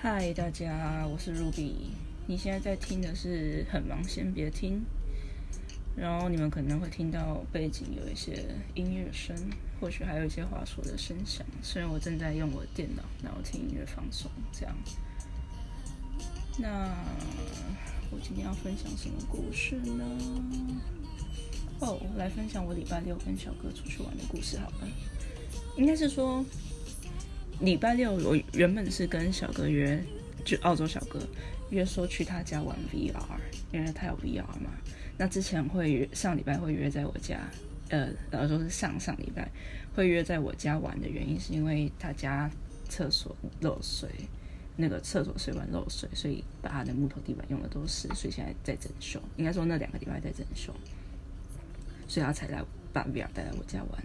嗨，大家，我是 Ruby。你现在在听的是很忙，先别听。然后你们可能会听到背景有一些音乐声，或许还有一些滑鼠的声响。虽然我正在用我的电脑，然后听音乐放松，这样。那我今天要分享什么故事呢？哦，来分享我礼拜六跟小哥出去玩的故事好了。应该是说。礼拜六我原本是跟小哥约，就澳洲小哥约说去他家玩 VR，因为他有 VR 嘛。那之前会约上礼拜会约在我家，呃，然后说是上上礼拜会约在我家玩的原因，是因为他家厕所漏水，那个厕所水管漏水，所以把他的木头地板用的都是，所以现在在整修。应该说那两个礼拜在整修，所以他才来把 VR 带来我家玩。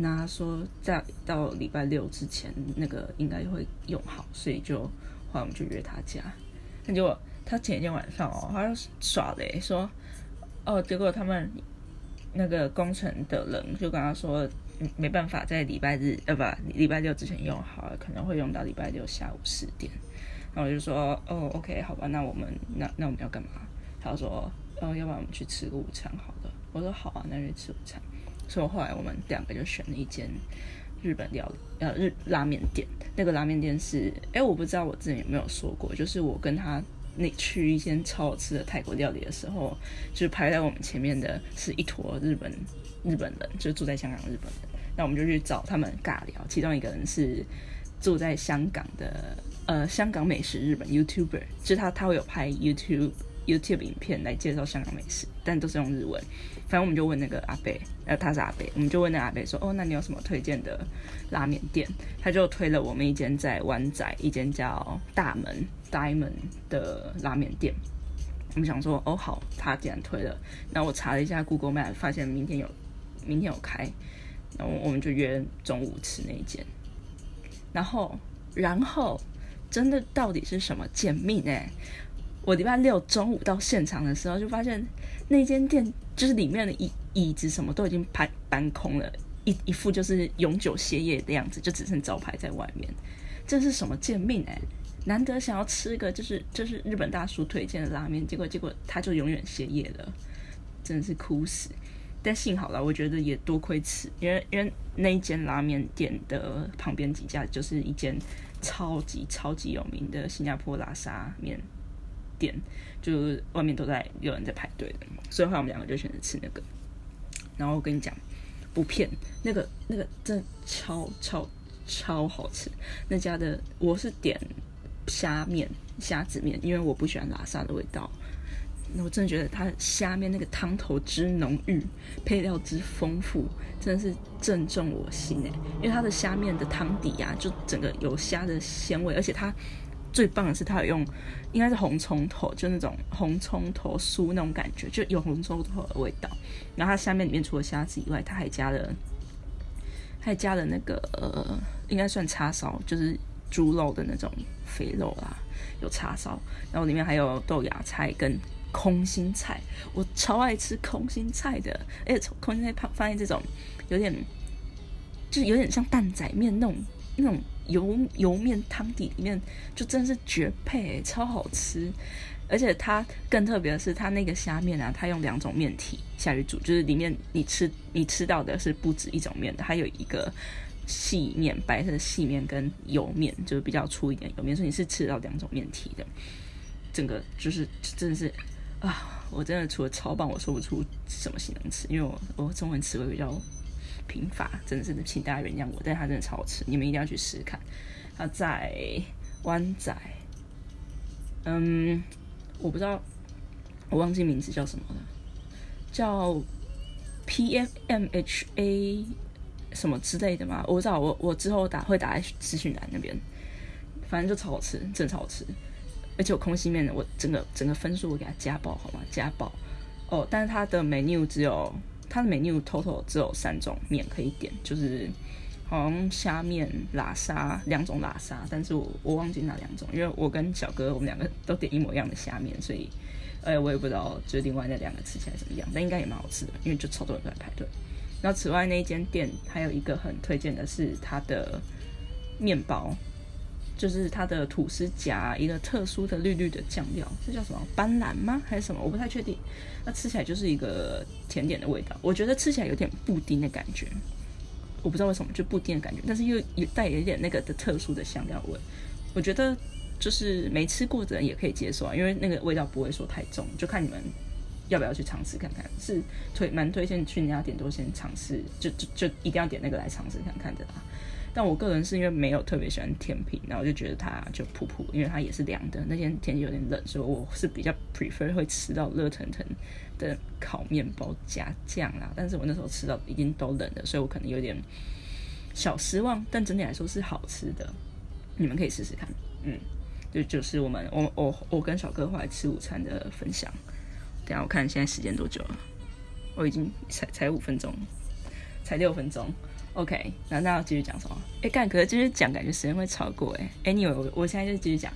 那说在到礼拜六之前，那个应该会用好，所以就后来我们就约他家。那结果他前一天晚上哦，他耍雷说，哦，结果他们那个工程的人就跟他说，没办法在礼拜日呃不礼拜六之前用好，可能会用到礼拜六下午四点。然后我就说，哦，OK，好吧，那我们那那我们要干嘛？他说，哦，要不然我们去吃个午餐好了。我说好啊，那就吃午餐。所以后来我们两个就选了一间日本料理，呃，日拉面店。那个拉面店是，哎，我不知道我之前有没有说过，就是我跟他那去一间超好吃的泰国料理的时候，就是排在我们前面的是一坨日本日本人，就住在香港日本人。那我们就去找他们尬聊，其中一个人是住在香港的，呃，香港美食日本 YouTuber，就是他他会有拍 YouTube。YouTube 影片来介绍香港美食，但都是用日文。反正我们就问那个阿贝，呃，他是阿贝，我们就问那阿贝说：“哦，那你有什么推荐的拉面店？”他就推了我们一间在湾仔，一间叫大门 Diamond 的拉面店。我们想说：“哦，好，他既然推了，那我查了一下 Google Map，发现明天有，明天有开，然后我们就约中午吃那一间。然后，然后真的到底是什么见面呢？我礼拜六中午到现场的时候，就发现那间店就是里面的椅椅子什么都已经搬搬空了，一一副就是永久歇业的样子，就只剩招牌在外面。这是什么贱命哎？难得想要吃一个就是就是日本大叔推荐的拉面，结果结果他就永远歇业了，真的是哭死。但幸好了，我觉得也多亏吃，因为因为那一间拉面店的旁边几家就是一间超级超级有名的新加坡拉沙面。店就是外面都在有人在排队的，所以后来我们两个就选择吃那个。然后我跟你讲，不骗，那个那个真的超超超好吃。那家的我是点虾面虾子面，因为我不喜欢拉萨的味道。我真的觉得它虾面那个汤头之浓郁，配料之丰富，真的是正中我心哎！因为它的虾面的汤底呀，就整个有虾的鲜味，而且它。最棒的是，它有用，应该是红葱头，就那种红葱头酥那种感觉，就有红葱头的味道。然后它下面里面除了虾子以外，它还加了，还加了那个呃，应该算叉烧，就是猪肉的那种肥肉啦，有叉烧。然后里面还有豆芽菜跟空心菜，我超爱吃空心菜的，而且空心菜放放在这种有点，就是有点像蛋仔面那种那种。油油面汤底里面就真的是绝配，超好吃。而且它更特别的是，它那个虾面啊，它用两种面体下去煮，就是里面你吃你吃到的是不止一种面的，还有一个细面，白色的细面跟油面，就是比较粗一点油面，所以你是吃到两种面体的。整个就是真的是啊，我真的除了超棒，我说不出什么形容词，因为我我中文词汇比较。贫乏，真的是请大家原谅我，但是它真的超好吃，你们一定要去试试看。它在湾仔，嗯，我不知道，我忘记名字叫什么了，叫 P F M H A 什么之类的嘛，我不知道，我我之后打会打在资讯栏那边，反正就超好吃，真的超好吃，而且我空心面的，我整个整个分数我给它加爆好吗？加爆哦，但是它的 menu 只有。它的 menu total 只有三种面可以点，就是好像虾面、拉沙两种拉沙，但是我我忘记哪两种，因为我跟小哥我们两个都点一模一样的虾面，所以哎我也不知道就是另外那两个吃起来怎么样，但应该也蛮好吃的，因为就超多人在排队。然后此外那一间店还有一个很推荐的是它的面包，就是它的吐司夹一个特殊的绿绿的酱料，这叫什么斑斓吗？还是什么？我不太确定。那吃起来就是一个甜点的味道，我觉得吃起来有点布丁的感觉。我不知道为什么就布丁的感觉，但是又有带有一点那个的特殊的香料味。我觉得就是没吃过的人也可以接受啊，因为那个味道不会说太重，就看你们要不要去尝试看看。是推蛮推荐去那家店都先尝试，就就就一定要点那个来尝试看看的啦。但我个人是因为没有特别喜欢甜品，然后就觉得它就普普，因为它也是凉的。那天天气有点冷，所以我是比较 prefer 会吃到热腾腾的烤面包加酱啦。但是我那时候吃到已经都冷了，所以我可能有点小失望。但整体来说是好吃的，你们可以试试看。嗯，就就是我们我我我跟小哥后来吃午餐的分享。等下我看现在时间多久了？我已经才才五分钟，才六分钟。OK，那那要继续讲什么？哎，干，可是继续讲，感觉时间会超过哎。Anyway，我我现在就继续讲。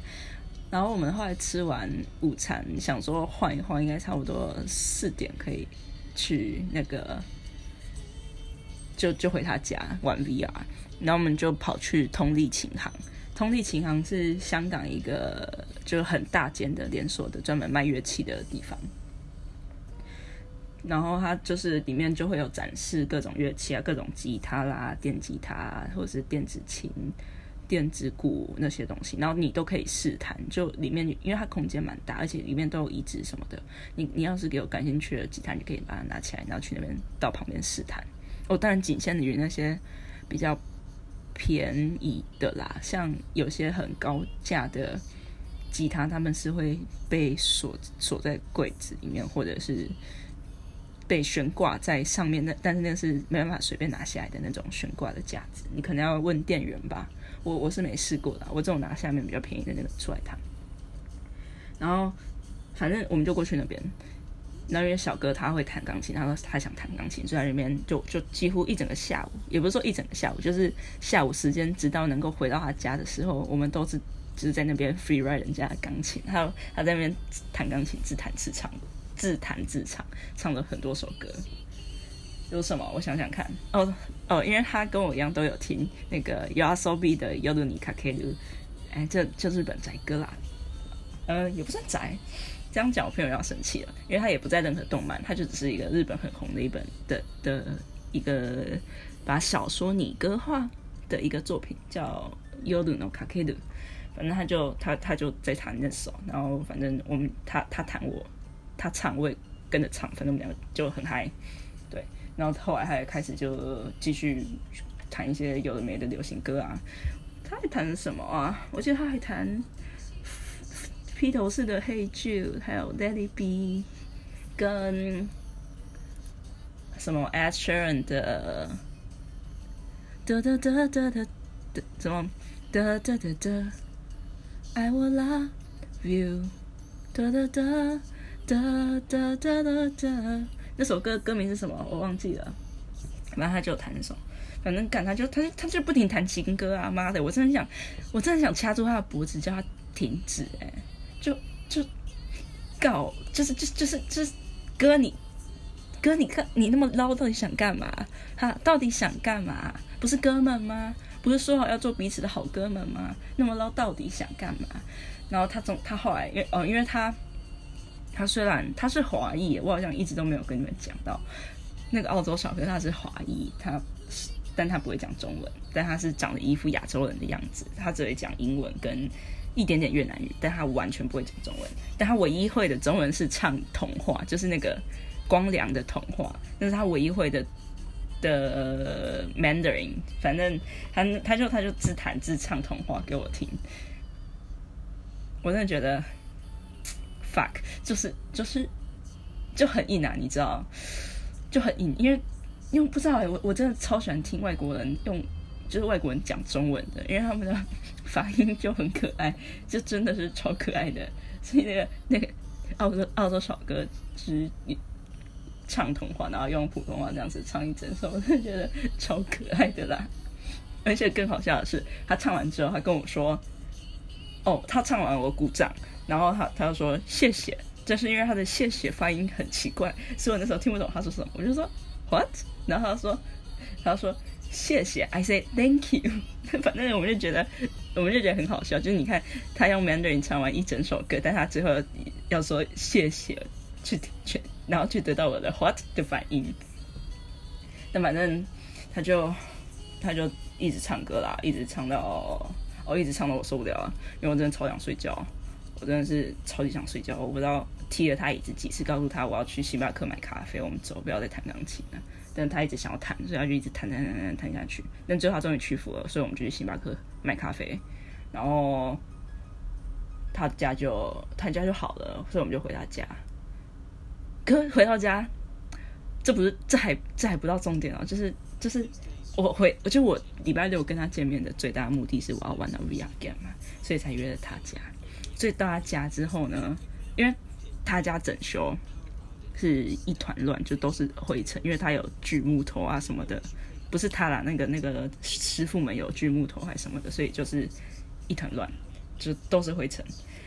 然后我们后来吃完午餐，想说换一换，应该差不多四点可以去那个，就就回他家玩 VR。然后我们就跑去通力琴行。通力琴行是香港一个就很大间的连锁的，专门卖乐器的地方。然后它就是里面就会有展示各种乐器啊，各种吉他啦、电吉他或者是电子琴、电子鼓那些东西，然后你都可以试弹。就里面因为它空间蛮大，而且里面都有椅子什么的。你你要是给我感兴趣的吉他，你可以把它拿起来，然后去那边到旁边试弹。哦，当然仅限于那些比较便宜的啦，像有些很高价的吉他，他们是会被锁锁在柜子里面，或者是。被悬挂在上面，那但是那是没办法随便拿下来的那种悬挂的架子，你可能要问店员吧。我我是没试过的，我这种拿下面比较便宜的那个出来弹。然后反正我们就过去那边，那因为小哥他会弹钢琴，他说他想弹钢琴，所以在那边就就几乎一整个下午，也不是说一整个下午，就是下午时间，直到能够回到他家的时候，我们都是就是在那边 free ride 人家的钢琴，还有他在那边弹钢琴自弹自唱。自弹自唱，唱了很多首歌，有什么？我想想看。哦哦，因为他跟我一样都有听那个 y a s o b i 的《Yoru Nikake》，哎，这这日本宅歌啦。呃，也不算宅，这样讲我朋友要生气了，因为他也不在任何动漫，他就只是一个日本很红的一本的的一个把小说拟歌化的一个作品，叫《Yoru Nikake》。反正他就他他就在弹那首，然后反正我们他他弹我。他唱，我也跟着唱，反正我们两个就很嗨，对。然后后来他也开始就继续弹一些有的没的流行歌啊。他还弹什么啊？我记得他还弹披头士的《Hey Jude》，还有《Let It Be》，跟什么 Ed Sheeran 的哒哒哒哒哒哒，什么哒哒哒哒，I will love you，哒哒哒。哒哒哒哒哒，那首歌歌名是什么？我忘记了。然后他就弹那首，反正干他就他他就不停弹情歌啊！妈的，我真的想，我真的想掐住他的脖子，叫他停止！哎，就就搞，就是就就是就是哥你哥你看你那么捞，到底想干嘛？他到底想干嘛？不是哥们吗？不是说好要做彼此的好哥们吗？那么捞到底想干嘛？然后他总他后来因为哦，因为他。他虽然他是华裔，我好像一直都没有跟你们讲到那个澳洲小哥他是华裔，他但他不会讲中文，但他是长得一副亚洲人的样子，他只会讲英文跟一点点越南语，但他完全不会讲中文，但他唯一会的中文是唱童话，就是那个光良的童话，那是他唯一会的的 Mandarin，反正他他就他就自弹自唱童话给我听，我真的觉得。fuck，就是就是就很硬啊，你知道，就很硬，因为因为不知道哎，我我真的超喜欢听外国人用，就是外国人讲中文的，因为他们的 发音就很可爱，就真的是超可爱的。所以那个那个澳洲澳洲小哥是唱童话，然后用普通话这样子唱一整首，我真的觉得超可爱的啦。而且更好笑的是，他唱完之后，他跟我说：“哦，他唱完我鼓掌。”然后他他就说谢谢，就是因为他的谢谢发音很奇怪，所以我那时候听不懂他说什么，我就说 what，然后他说他说谢谢，I say thank you，反正我们就觉得我们就觉得很好笑。就是你看他用 Mandarin 唱完一整首歌，但他最后要说谢谢，去去，然后去得到我的 What 的反应。但反正他就他就一直唱歌啦，一直唱到哦，一直唱到我受不了了，因为我真的超想睡觉，我真的是超级想睡觉。我不知道踢了他椅子几次，告诉他我要去星巴克买咖啡，我们走，不要再弹钢琴了。但他一直想要弹，所以他就一直弹弹弹弹弹下去。但最后他终于屈服了，所以我们就去星巴克买咖啡，然后他家就他家就好了，所以我们就回他家。可回到家。这不是，这还这还不到重点哦，就是就是我回，我就我礼拜六跟他见面的最大目的是我要玩到 VR game 嘛，所以才约了他家。所以到他家之后呢，因为他家整修是一团乱，就都是灰尘，因为他有锯木头啊什么的，不是他啦，那个那个师傅们有锯木头还什么的，所以就是一团乱，就都是灰尘。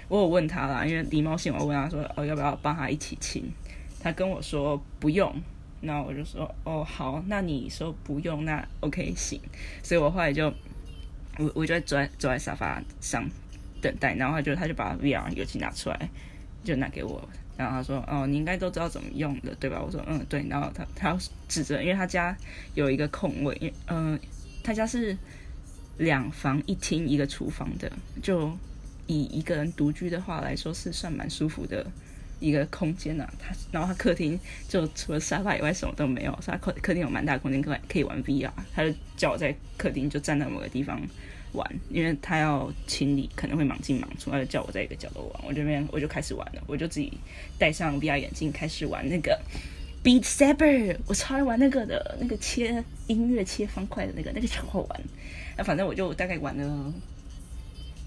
我有问他啦，因为礼貌性我问他说，哦要不要帮他一起清？他跟我说不用。那我就说哦好，那你说不用，那 OK 行，所以我后来就我我就在坐在坐在沙发上等待，然后他就他就把 VR 游戏拿出来，就拿给我，然后他说哦你应该都知道怎么用的对吧？我说嗯对，然后他他指着，因为他家有一个空位，因嗯他家是两房一厅一个厨房的，就以一个人独居的话来说是算蛮舒服的。一个空间呐，他然后他客厅就除了沙发以外什么都没有，所以他客客厅有蛮大空间可以可以玩 VR，他就叫我在客厅就站在某个地方玩，因为他要清理可能会忙进忙出，他就叫我在一个角落玩，我这边我就开始玩了，我就自己戴上 VR 眼镜开始玩那个 Beat Saber，我超爱玩那个的，那个切音乐切方块的那个，那个超好玩，那反正我就大概玩了，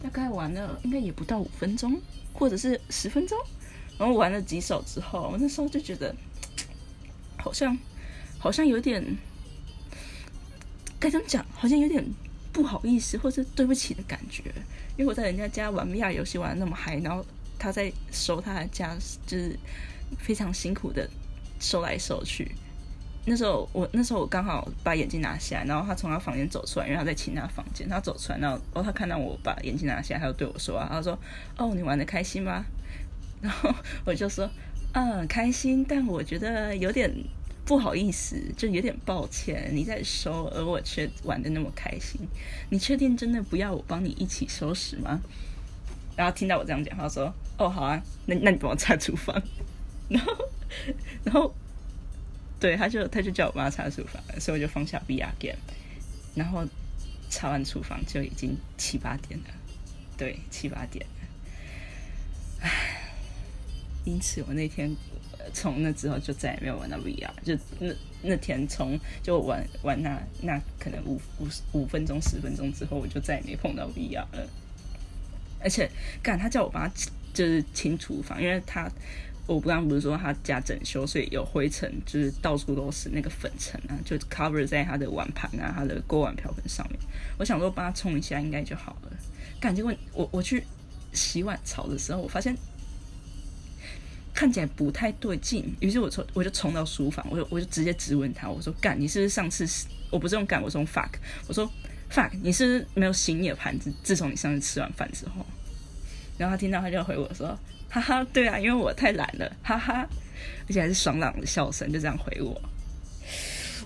大概玩了应该也不到五分钟，或者是十分钟。然后玩了几首之后，我那时候就觉得 好像好像有点该怎么讲，好像有点不好意思或者对不起的感觉。因为我在人家家玩 VR 游戏玩的那么嗨，然后他在收他的家，就是非常辛苦的收来收去。那时候我那时候我刚好把眼镜拿下来，然后他从他房间走出来，因为他在其他房间。他走出来，然后哦，他看到我把眼镜拿下来，他就对我说：“啊，他说哦，你玩的开心吗？”然后 我就说，嗯，开心，但我觉得有点不好意思，就有点抱歉你在收，而我却玩的那么开心。你确定真的不要我帮你一起收拾吗？然后听到我这样讲，他说，哦，好啊，那那你帮我擦厨房。然后，然后，对，他就他就叫我帮他擦厨房，所以我就放下 VR game，然后擦完厨房就已经七八点了，对，七八点，因此，我那天从那之后就再也没有玩到 VR，就那那天从就玩玩那那可能五五五分钟十分钟之后，我就再也没碰到 VR 了。而且，干他叫我帮他就是清厨房，因为他我刚刚不是说他家整修，所以有灰尘，就是到处都是那个粉尘啊，就 cover 在他的碗盘啊、他的锅碗瓢盆上面。我想说帮他冲一下应该就好了。干结果我我去洗碗槽的时候，我发现。看起来不太对劲，于是我冲我就冲到书房，我就我就直接质问他，我说干，你是不是上次我不是用干，我是用 fuck，我说 fuck，你是不是没有洗你的盘子？自从你上次吃完饭之后，然后他听到他就回我说，哈哈，对啊，因为我太懒了，哈哈，而且还是爽朗的笑声，就这样回我。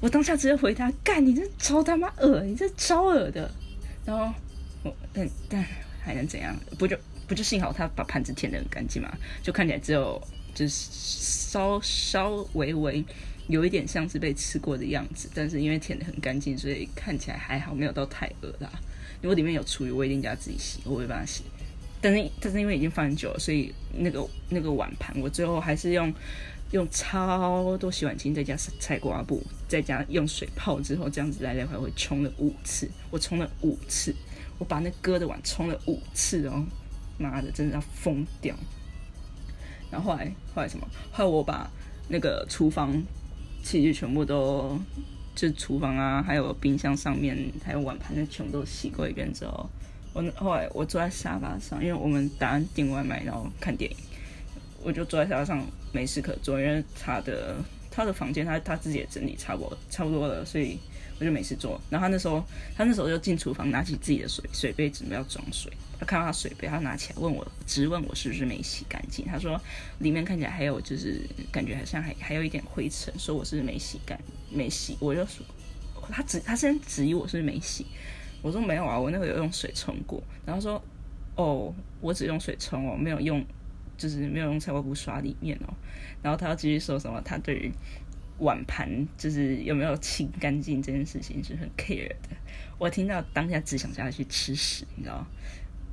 我当下直接回他，干，你这超他妈恶，你这超恶的。然后我但但还能怎样？不就。不就幸好他把盘子舔的很干净嘛，就看起来只有就是稍稍微微有一点像是被吃过的样子，但是因为舔的很干净，所以看起来还好，没有到太恶啦。如果里面有厨余，我一定叫自己洗，我会帮他洗。但是但是因为已经放很久了，所以那个那个碗盘，我最后还是用用超多洗碗巾，再加菜瓜布，再加用水泡之后，这样子来来回回冲了五次，我冲了五次，我把那割的碗冲了五次哦。妈的，真的要疯掉！然后后来后来什么？后来我把那个厨房器具全部都，就厨房啊，还有冰箱上面，还有碗盘，那全部都洗过一遍之后，我后来我坐在沙发上，因为我们打算订外卖，然后看电影，我就坐在沙发上没事可做，因为他的他的房间他他自己也整理差不多差不多了，所以我就没事做。然后他那时候，他那时候就进厨房，拿起自己的水水杯准备要装水。他看到他水杯，他拿起来问我，直问我是不是没洗干净。他说里面看起来还有，就是感觉好像还还有一点灰尘，说我是没洗干没洗。我就说他指他先质疑我是不是没洗，我说没有啊，我那会有用水冲过。然后说哦，我只用水冲哦，没有用，就是没有用菜瓜布刷里面哦。然后他要继续说什么？他对于碗盘就是有没有清干净这件事情是很 care 的。我听到当下只想叫他去吃屎，你知道？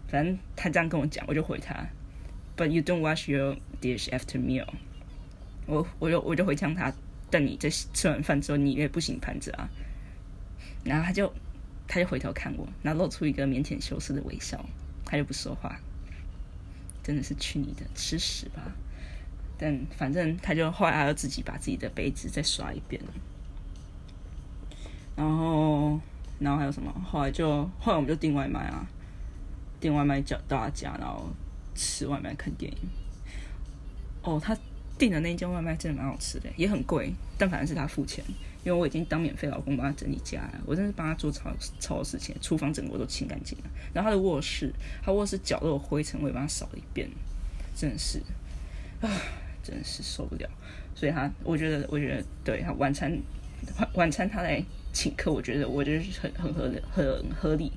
反正他这样跟我讲，我就回他：But you don't wash your dish after meal。我我就我就回呛他：但你在吃完饭之后，你也不洗盘子啊？然后他就他就回头看我，然后露出一个腼腆羞涩的微笑，他就不说话。真的是去你的，吃屎吧！但反正他就后来他就自己把自己的杯子再刷一遍。然后，然后还有什么？后来就后来我们就订外卖啊。订外卖叫到他家，然后吃外卖看电影。哦，他订的那间外卖真的蛮好吃的，也很贵，但反正是他付钱，因为我已经当免费老公帮他整理家了。我真是帮他做超超多事情，厨房整个都清干净了。然后他的卧室，他卧室角落灰尘我也帮他扫了一遍，真的是啊，真是受不了。所以他，我觉得，我觉得对他晚餐晚餐他来请客，我觉得我觉得很很合理。很合理。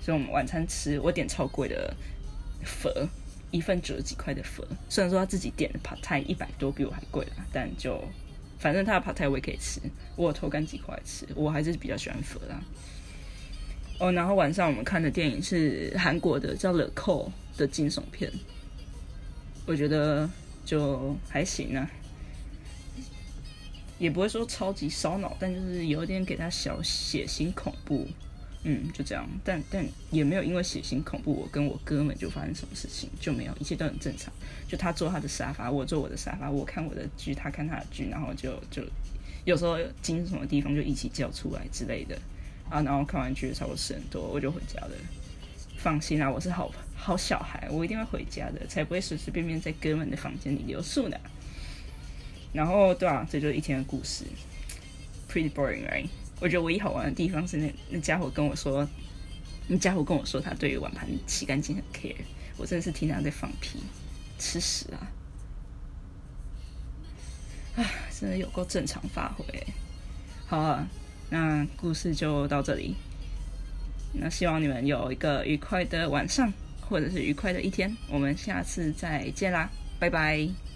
所以我们晚餐吃，我点超贵的粉，一份九十几块的粉。虽然说他自己点的扒菜一百多，比我还贵了，但就反正他的扒菜我也可以吃，我偷干几块吃，我还是比较喜欢粉啦。哦，然后晚上我们看的电影是韩国的叫《了扣》的惊悚片，我觉得就还行啊，也不会说超级烧脑，但就是有点给他小血腥恐怖。嗯，就这样，但但也没有因为血腥恐怖，我跟我哥们就发生什么事情，就没有，一切都很正常。就他坐他的沙发，我坐我的沙发，我看我的剧，他看他的剧，然后就就有时候惊什么地方就一起叫出来之类的啊。然后看完剧差不多十点多，我就回家了。放心啦，我是好朋好小孩，我一定会回家的，才不会随随便便在哥们的房间里留宿呢。然后对啊，这就是一天的故事，pretty boring，right？我觉得唯一好玩的地方是那那家伙跟我说，那家伙跟我说他对于碗盘洗干净很 care，我真的是听他在放屁，吃屎啊！啊，真的有够正常发挥。好啊，那故事就到这里。那希望你们有一个愉快的晚上，或者是愉快的一天。我们下次再见啦，拜拜。